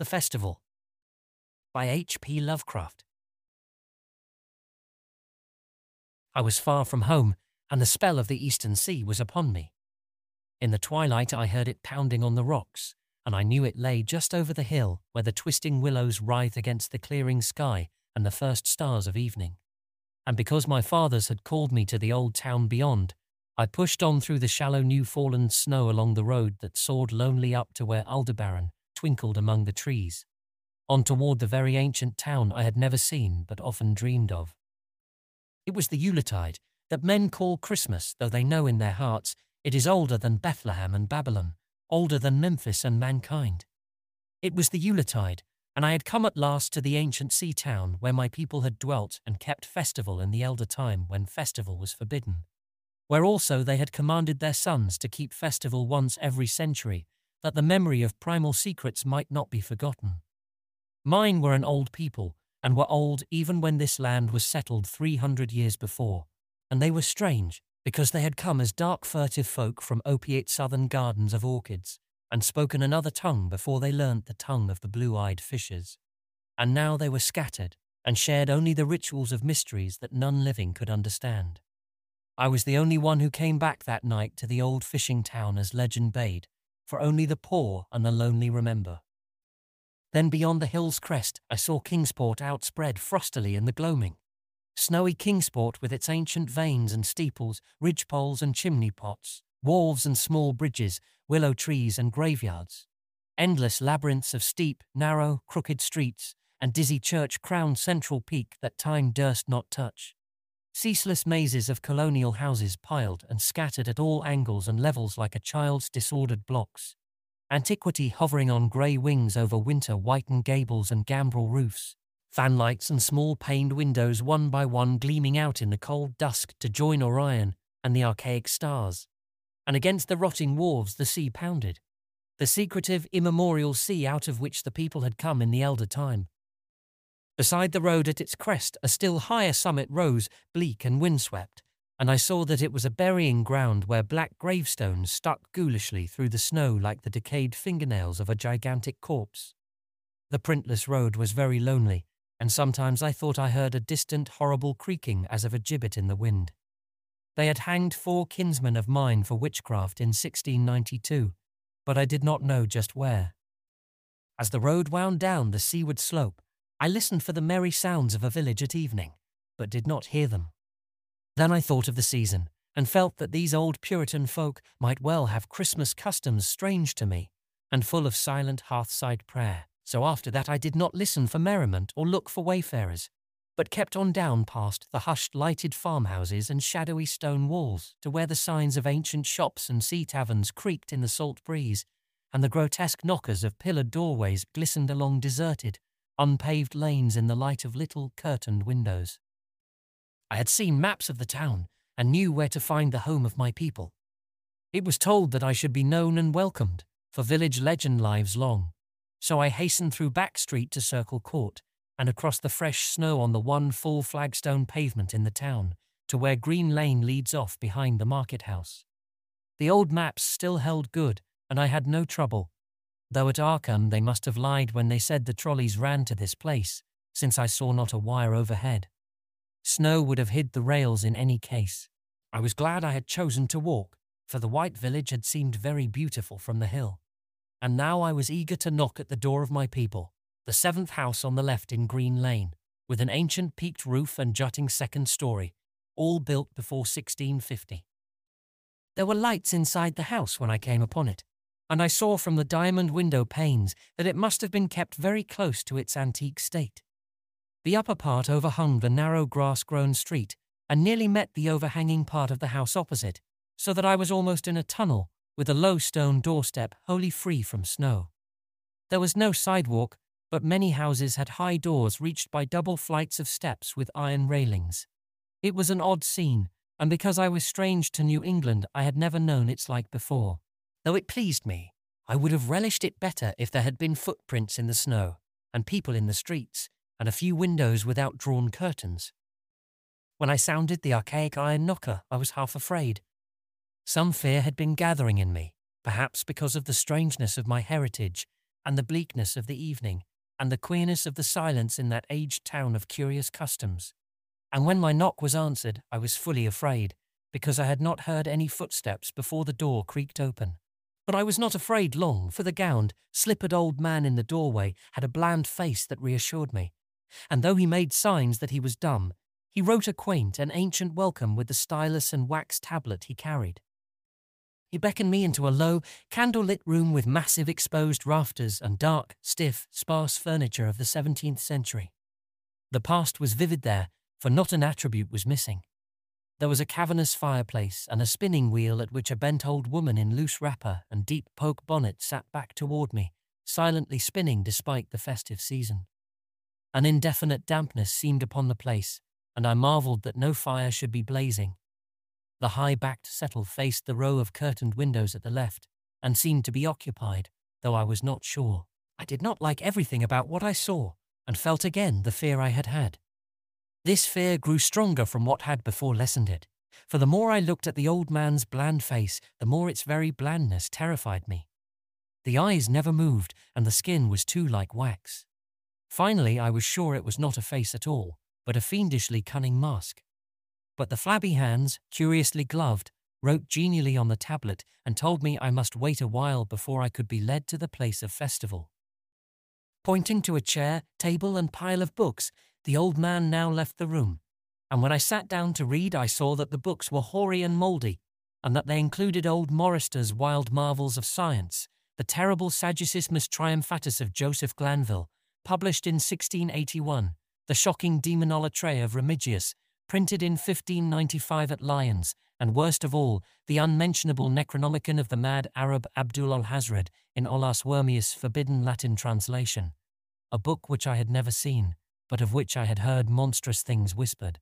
The Festival by H.P. Lovecraft. I was far from home, and the spell of the eastern sea was upon me. In the twilight I heard it pounding on the rocks, and I knew it lay just over the hill where the twisting willows writhe against the clearing sky and the first stars of evening. And because my fathers had called me to the old town beyond, I pushed on through the shallow new fallen snow along the road that soared lonely up to where Aldebaran twinkled among the trees, on toward the very ancient town I had never seen but often dreamed of. It was the Yuletide that men call Christmas, though they know in their hearts it is older than Bethlehem and Babylon, older than Memphis and mankind. It was the Yuletide, and I had come at last to the ancient sea town where my people had dwelt and kept festival in the elder time when festival was forbidden, where also they had commanded their sons to keep festival once every century, that the memory of primal secrets might not be forgotten. Mine were an old people, and were old even when this land was settled three hundred years before, and they were strange, because they had come as dark furtive folk from opiate southern gardens of orchids, and spoken another tongue before they learnt the tongue of the blue-eyed fishes. And now they were scattered, and shared only the rituals of mysteries that none living could understand. I was the only one who came back that night to the old fishing town as legend bade, for only the poor and the lonely remember. Then beyond the hill's crest I saw Kingsport outspread frostily in the gloaming, Snowy Kingsport with its ancient vanes and steeples, ridge poles and chimney pots, wharves and small bridges, willow trees and graveyards. Endless labyrinths of steep, narrow, crooked streets, and dizzy church-crowned central peak that time durst not touch. Ceaseless mazes of colonial houses piled and scattered at all angles and levels like a child's disordered blocks. Antiquity hovering on grey wings over winter whitened gables and gambrel roofs fanlights and small paned windows one by one gleaming out in the cold dusk to join Orion and the archaic stars. And against the rotting wharves the sea pounded, the secretive, immemorial sea out of which the people had come in the elder time. Beside the road at its crest, a still higher summit rose, bleak and windswept, and I saw that it was a burying ground where black gravestones stuck ghoulishly through the snow like the decayed fingernails of a gigantic corpse. The printless road was very lonely, and sometimes I thought I heard a distant, horrible creaking as of a gibbet in the wind. They had hanged four kinsmen of mine for witchcraft in 1692, but I did not know just where. As the road wound down the seaward slope, I listened for the merry sounds of a village at evening, but did not hear them. Then I thought of the season, and felt that these old Puritan folk might well have Christmas customs strange to me, and full of silent hearthside prayer. So after that I did not listen for merriment or look for wayfarers, but kept on down past the hushed lighted farmhouses and shadowy stone walls to where the signs of ancient shops and sea taverns creaked in the salt breeze, and the grotesque knockers of pillared doorways glistened along deserted, unpaved lanes in the light of little curtained windows. I had seen maps of the town and knew where to find the home of my people. It was told that I should be known and welcomed, for village legend lives long so I hastened through Back Street to Circle Court and across the fresh snow on the one full flagstone pavement in the town to where Green Lane leads off behind the market house. The old maps still held good, and I had no trouble, though at Arkham they must have lied when they said the trolleys ran to this place, since I saw not a wire overhead. Snow would have hid the rails in any case. I was glad I had chosen to walk, for the white village had seemed very beautiful from the hill and now I was eager to knock at the door of my people, the seventh house on the left in Green Lane, with an ancient peaked roof and jutting second story, all built before 1650. There were lights inside the house when I came upon it, and I saw from the diamond window panes that it must have been kept very close to its antique state. The upper part overhung the narrow grass-grown street and nearly met the overhanging part of the house opposite, so that I was almost in a tunnel with a low stone doorstep wholly free from snow. There was no sidewalk, but many houses had high doors reached by double flights of steps with iron railings. It was an odd scene, and because I was strange to New England, I had never known its like before. Though it pleased me, I would have relished it better if there had been footprints in the snow, and people in the streets, and a few windows without drawn curtains. When I sounded the archaic iron knocker, I was half afraid, some fear had been gathering in me, perhaps because of the strangeness of my heritage and the bleakness of the evening, and the queerness of the silence in that aged town of curious customs. And when my knock was answered, I was fully afraid, because I had not heard any footsteps before the door creaked open. But I was not afraid long, for the gowned, slippered old man in the doorway had a bland face that reassured me. And though he made signs that he was dumb, he wrote a quaint and ancient welcome with the stylus and wax tablet he carried. He beckoned me into a low, candle-lit room with massive exposed rafters and dark, stiff, sparse furniture of the 17th century. The past was vivid there, for not an attribute was missing. There was a cavernous fireplace and a spinning wheel at which a bent old woman in loose wrapper and deep poke bonnet sat back toward me, silently spinning despite the festive season. An indefinite dampness seemed upon the place, and I marveled that no fire should be blazing. The high-backed settle faced the row of curtained windows at the left, and seemed to be occupied, though I was not sure. I did not like everything about what I saw, and felt again the fear I had had. This fear grew stronger from what had before lessened it, for the more I looked at the old man's bland face, the more its very blandness terrified me. The eyes never moved, and the skin was too like wax. Finally, I was sure it was not a face at all, but a fiendishly cunning mask. But the flabby hands, curiously gloved, wrote genially on the tablet and told me I must wait a while before I could be led to the place of festival. Pointing to a chair, table, and pile of books, the old man now left the room, and when I sat down to read, I saw that the books were hoary and mouldy, and that they included old Morryster's Wild Marvels of Science, the terrible Sadducismus Triumphatus of Joseph Glanvill, published in 1681, the shocking Daemonolatreia of Remigius, printed in 1595 at Lyons, and worst of all, the unmentionable Necronomicon of the mad Arab Abdul Alhazred in Olaus Wormius' forbidden Latin translation, a book which I had never seen, but of which I had heard monstrous things whispered.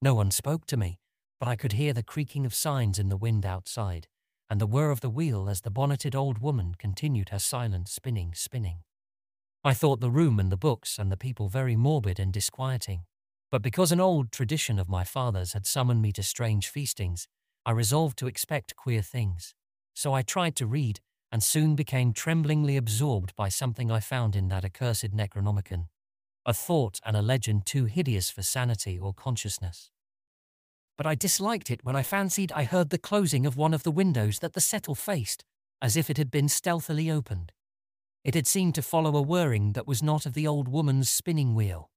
No one spoke to me, but I could hear the creaking of signs in the wind outside, and the whir of the wheel as the bonneted old woman continued her silent spinning, spinning. I thought the room and the books and the people very morbid and disquieting, but because an old tradition of my father's had summoned me to strange feastings, I resolved to expect queer things. So I tried to read, and soon became tremblingly absorbed by something I found in that accursed Necronomicon a thought and a legend too hideous for sanity or consciousness. But I disliked it when I fancied I heard the closing of one of the windows that the settle faced, as if it had been stealthily opened. It had seemed to follow a whirring that was not of the old woman's spinning wheel.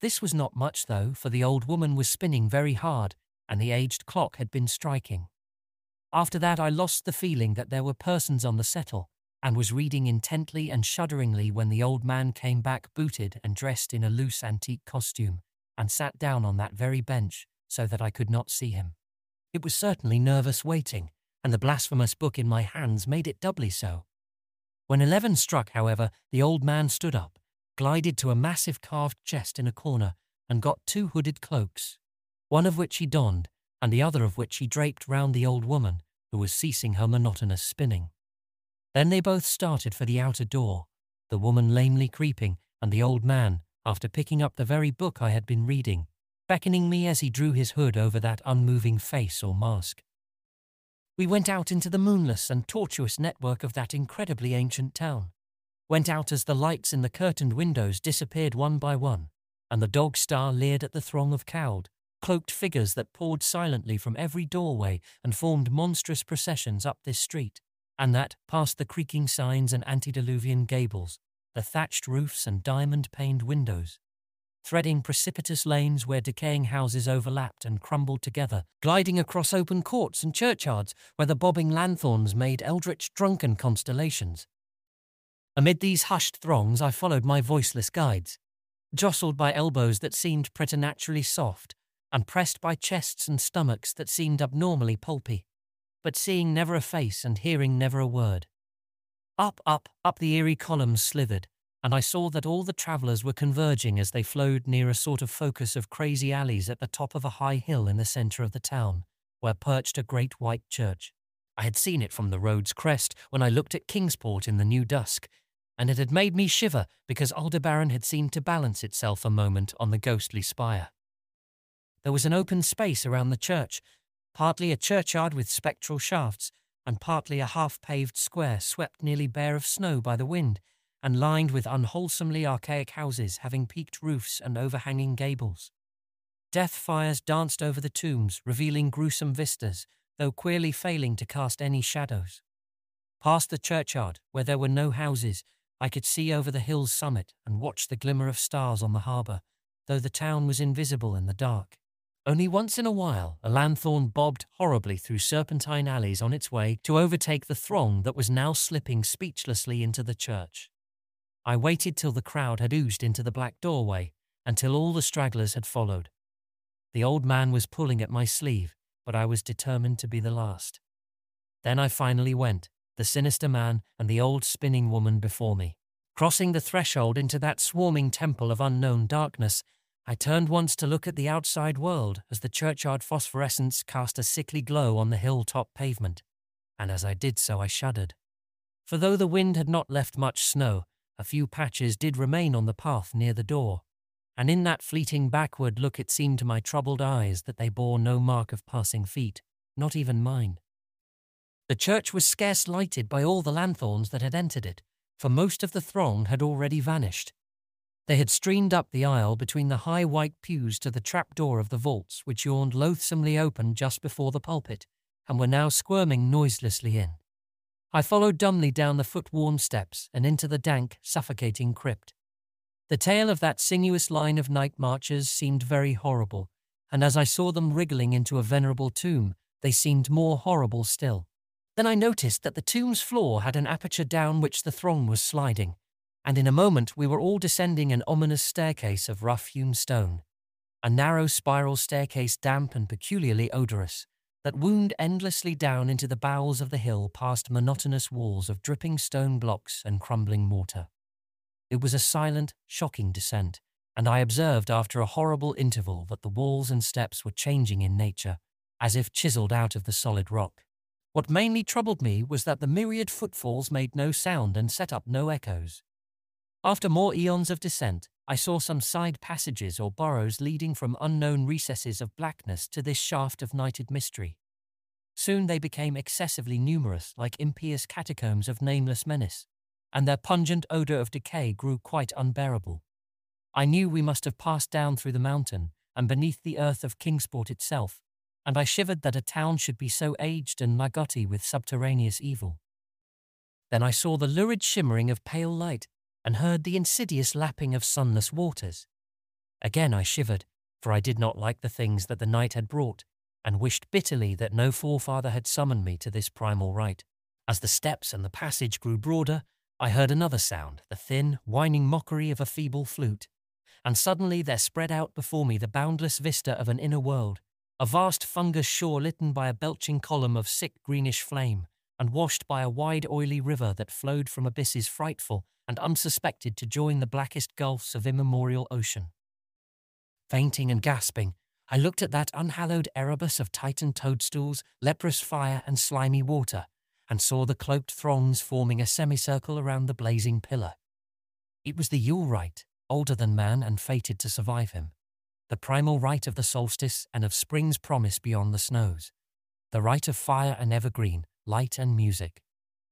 This was not much, though, for the old woman was spinning very hard, and the aged clock had been striking. After that I lost the feeling that there were persons on the settle, and was reading intently and shudderingly when the old man came back booted and dressed in a loose antique costume, and sat down on that very bench so that I could not see him. It was certainly nervous waiting, and the blasphemous book in my hands made it doubly so. When eleven struck, however, the old man stood up, glided to a massive carved chest in a corner, and got two hooded cloaks, one of which he donned, and the other of which he draped round the old woman, who was ceasing her monotonous spinning. Then they both started for the outer door, the woman lamely creeping, and the old man, after picking up the very book I had been reading, beckoning me as he drew his hood over that unmoving face or mask. We went out into the moonless and tortuous network of that incredibly ancient town. Went out as the lights in the curtained windows disappeared one by one, and the dog star leered at the throng of cowed, cloaked figures that poured silently from every doorway and formed monstrous processions up this street and that, past the creaking signs and antediluvian gables, the thatched roofs and diamond-paned windows, threading precipitous lanes where decaying houses overlapped and crumbled together, gliding across open courts and churchyards where the bobbing lanthorns made eldritch drunken constellations. Amid these hushed throngs I followed my voiceless guides, jostled by elbows that seemed preternaturally soft, and pressed by chests and stomachs that seemed abnormally pulpy but seeing never a face and hearing never a word. Up, up, up the eerie columns slithered, and I saw that all the travellers were converging as they flowed near a sort of focus of crazy alleys at the top of a high hill in the centre of the town, where perched a great white church. I had seen it from the road's crest when I looked at Kingsport in the new dusk, and it had made me shiver because Aldebaran had seemed to balance itself a moment on the ghostly spire. There was an open space around the church, partly a churchyard with spectral shafts, and partly a half paved square swept nearly bare of snow by the wind and lined with unwholesomely archaic houses having peaked roofs and overhanging gables. Death fires danced over the tombs, revealing gruesome vistas, though queerly failing to cast any shadows. Past the churchyard, where there were no houses, I could see over the hill's summit and watch the glimmer of stars on the harbour, though the town was invisible in the dark. Only once in a while, a lanthorn bobbed horribly through serpentine alleys on its way to overtake the throng that was now slipping speechlessly into the church. I waited till the crowd had oozed into the black doorway, until all the stragglers had followed. The old man was pulling at my sleeve, but I was determined to be the last. Then I finally went, the sinister man and the old spinning woman before me. Crossing the threshold into that swarming temple of unknown darkness, I turned once to look at the outside world as the churchyard phosphorescence cast a sickly glow on the hilltop pavement, and as I did so I shuddered. For though the wind had not left much snow, a few patches did remain on the path near the door, and in that fleeting backward look it seemed to my troubled eyes that they bore no mark of passing feet, not even mine. The church was scarce lighted by all the lanthorns that had entered it, for most of the throng had already vanished. They had streamed up the aisle between the high white pews to the trap door of the vaults, which yawned loathsomely open just before the pulpit, and were now squirming noiselessly in. I followed dumbly down the foot-worn steps and into the dank, suffocating crypt. The tail of that sinuous line of night marchers seemed very horrible, and as I saw them wriggling into a venerable tomb, they seemed more horrible still. Then I noticed that the tomb's floor had an aperture down which the throng was sliding, and in a moment we were all descending an ominous staircase of rough-hewn stone, a narrow spiral staircase damp and peculiarly odorous, that wound endlessly down into the bowels of the hill past monotonous walls of dripping stone blocks and crumbling mortar. It was a silent, shocking descent, and I observed after a horrible interval that the walls and steps were changing in nature, as if chiselled out of the solid rock. What mainly troubled me was that the myriad footfalls made no sound and set up no echoes. After more eons of descent, I saw some side passages or burrows leading from unknown recesses of blackness to this shaft of nighted mystery. Soon they became excessively numerous, like impious catacombs of nameless menace, and their pungent odour of decay grew quite unbearable. I knew we must have passed down through the mountain and beneath the earth of Kingsport itself, and I shivered that a town should be so aged and maggoty with subterraneous evil. Then I saw the lurid shimmering of pale light and heard the insidious lapping of sunless waters. Again I shivered, for I did not like the things that the night had brought, and wished bitterly that no forefather had summoned me to this primal rite. As the steps and the passage grew broader, I heard another sound, the thin, whining mockery of a feeble flute, and suddenly there spread out before me the boundless vista of an inner world, a vast fungus shore litten by a belching column of sick greenish flame, and washed by a wide oily river that flowed from abysses frightful and unsuspected to join the blackest gulfs of immemorial ocean. Fainting and gasping, I looked at that unhallowed Erebus of Titan toadstools, leprous fire, and slimy water, and saw the cloaked throngs forming a semicircle around the blazing pillar. It was the Yule rite, older than man and fated to survive him the primal rite of the solstice and of spring's promise beyond the snows, the rite of fire and evergreen, light and music.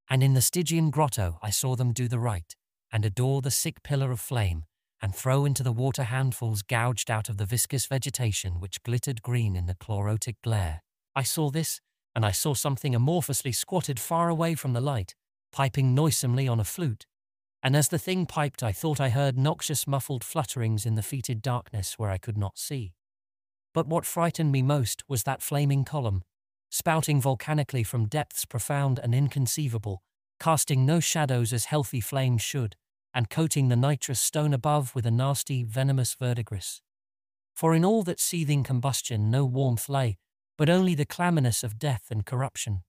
And in the Stygian grotto I saw them do the rite, and adore the sick pillar of flame, and throw into the water handfuls gouged out of the viscous vegetation which glittered green in the chlorotic glare. I saw this, and I saw something amorphously squatted far away from the light, piping noisomely on a flute, and as the thing piped, I thought I heard noxious muffled flutterings in the fetid darkness where I could not see. But what frightened me most was that flaming column, spouting volcanically from depths profound and inconceivable, casting no shadows as healthy flames should, and coating the nitrous stone above with a nasty, venomous verdigris. For in all that seething combustion no warmth lay, but only the clamminess of death and corruption.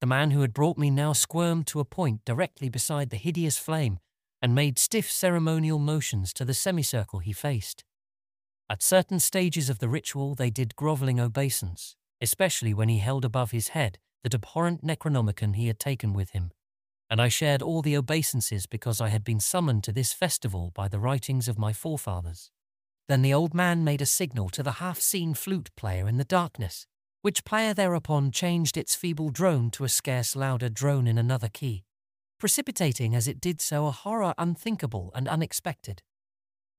The man who had brought me now squirmed to a point directly beside the hideous flame and made stiff ceremonial motions to the semicircle he faced. At certain stages of the ritual they did grovelling obeisance, especially when he held above his head the abhorrent Necronomicon he had taken with him, and I shared all the obeisances because I had been summoned to this festival by the writings of my forefathers. Then the old man made a signal to the half-seen flute player in the darkness, which player thereupon changed its feeble drone to a scarce louder drone in another key, precipitating as it did so a horror unthinkable and unexpected.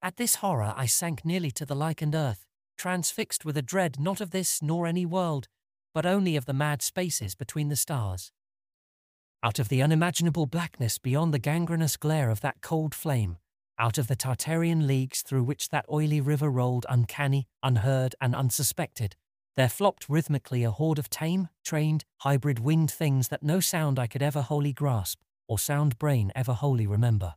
At this horror I sank nearly to the lichened earth, transfixed with a dread not of this nor any world, but only of the mad spaces between the stars. Out of the unimaginable blackness beyond the gangrenous glare of that cold flame, out of the Tartarian leagues through which that oily river rolled uncanny, unheard, and unsuspected, there flopped rhythmically a horde of tame, trained, hybrid winged things that no sound eye could ever wholly grasp, or sound brain ever wholly remember.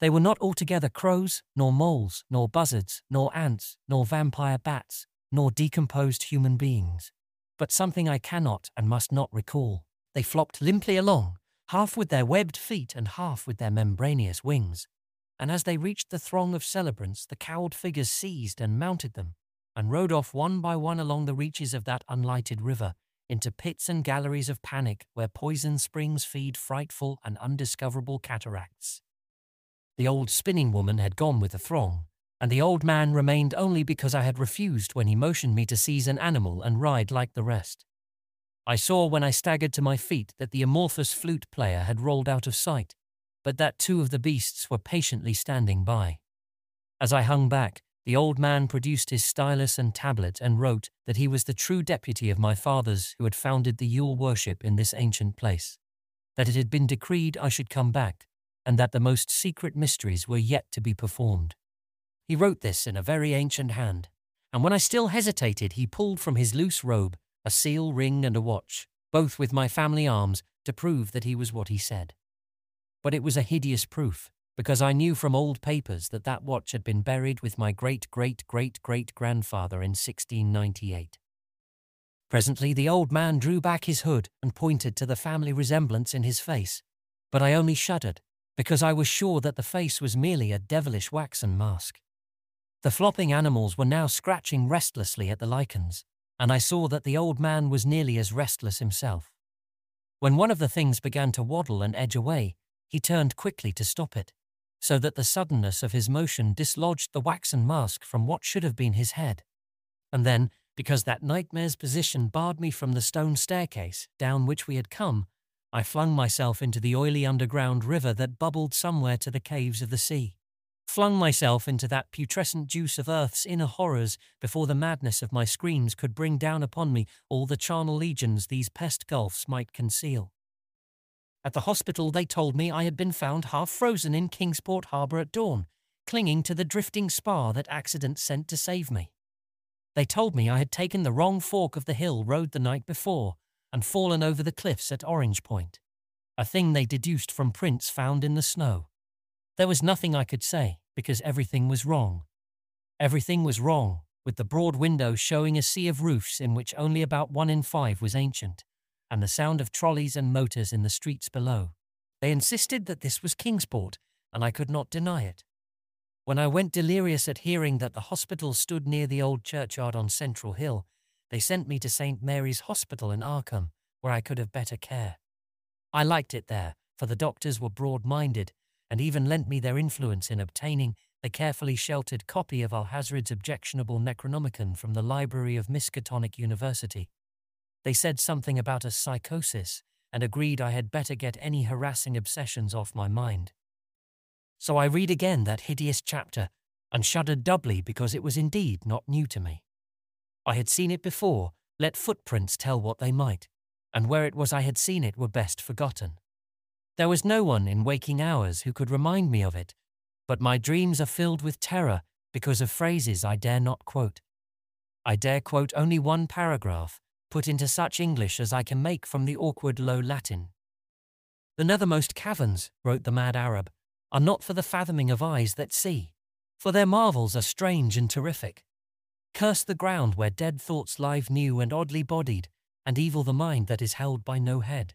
They were not altogether crows, nor moles, nor buzzards, nor ants, nor vampire bats, nor decomposed human beings, but something I cannot and must not recall. They flopped limply along, half with their webbed feet and half with their membranous wings, and as they reached the throng of celebrants, the cowled figures seized and mounted them, and rode off one by one along the reaches of that unlighted river, into pits and galleries of panic where poison springs feed frightful and undiscoverable cataracts. The old spinning woman had gone with the throng, and the old man remained only because I had refused when he motioned me to seize an animal and ride like the rest. I saw when I staggered to my feet that the amorphous flute player had rolled out of sight, but that two of the beasts were patiently standing by. As I hung back, the old man produced his stylus and tablet and wrote that he was the true deputy of my fathers who had founded the Yule worship in this ancient place, that it had been decreed I should come back, and that the most secret mysteries were yet to be performed. He wrote this in a very ancient hand, and when I still hesitated, he pulled from his loose robe a seal ring and a watch, both with my family arms, to prove that he was what he said. But it was a hideous proof, because I knew from old papers that that watch had been buried with my great great great great grandfather in 1698. Presently the old man drew back his hood and pointed to the family resemblance in his face, but I only shuddered because I was sure that the face was merely a devilish waxen mask. The flopping animals were now scratching restlessly at the lichens, and I saw that the old man was nearly as restless himself. When one of the things began to waddle and edge away, he turned quickly to stop it, so that the suddenness of his motion dislodged the waxen mask from what should have been his head. And then, because that nightmare's position barred me from the stone staircase down which we had come, I flung myself into the oily underground river that bubbled somewhere to the caves of the sea. Flung myself into that putrescent juice of earth's inner horrors before the madness of my screams could bring down upon me all the charnel legions these pest gulfs might conceal. At the hospital, they told me I had been found half frozen in Kingsport Harbour at dawn, clinging to the drifting spar that accident sent to save me. They told me I had taken the wrong fork of the hill road the night before, and fallen over the cliffs at Orange Point, a thing they deduced from prints found in the snow. There was nothing I could say, because everything was wrong. Everything was wrong, with the broad window showing a sea of roofs in which only about one in five was ancient, and the sound of trolleys and motors in the streets below. They insisted that this was Kingsport, and I could not deny it. When I went delirious at hearing that the hospital stood near the old churchyard on Central Hill, they sent me to St. Mary's Hospital in Arkham, where I could have better care. I liked it there, for the doctors were broad minded and even lent me their influence in obtaining the carefully sheltered copy of Alhazred's objectionable Necronomicon from the library of Miskatonic University. They said something about a psychosis and agreed I had better get any harassing obsessions off my mind. So I read again that hideous chapter and shuddered doubly because it was indeed not new to me. I had seen it before, let footprints tell what they might, and where it was I had seen it were best forgotten. There was no one in waking hours who could remind me of it, but my dreams are filled with terror because of phrases I dare not quote. I dare quote only one paragraph, put into such English as I can make from the awkward low Latin. The nethermost caverns, wrote the mad Arab, are not for the fathoming of eyes that see, for their marvels are strange and terrific. Curse the ground where dead thoughts lie new and oddly bodied, and evil the mind that is held by no head.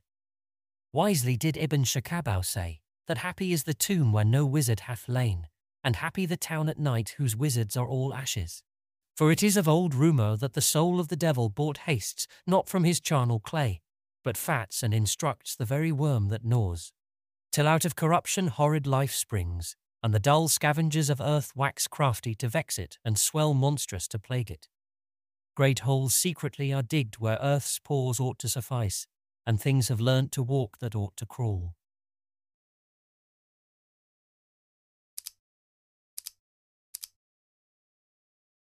Wisely did Ibn Schacabao say, that happy is the tomb where no wizard hath lain, and happy the town at night whose wizards are all ashes. For it is of old rumour that the soul of the devil bought hastes not from his charnel clay, but fats and instructs the very worm that gnaws. Till out of corruption horrid life springs, and the dull scavengers of earth wax crafty to vex it and swell monstrous to plague it. Great holes secretly are digged where earth's pores ought to suffice, and things have learnt to walk that ought to crawl.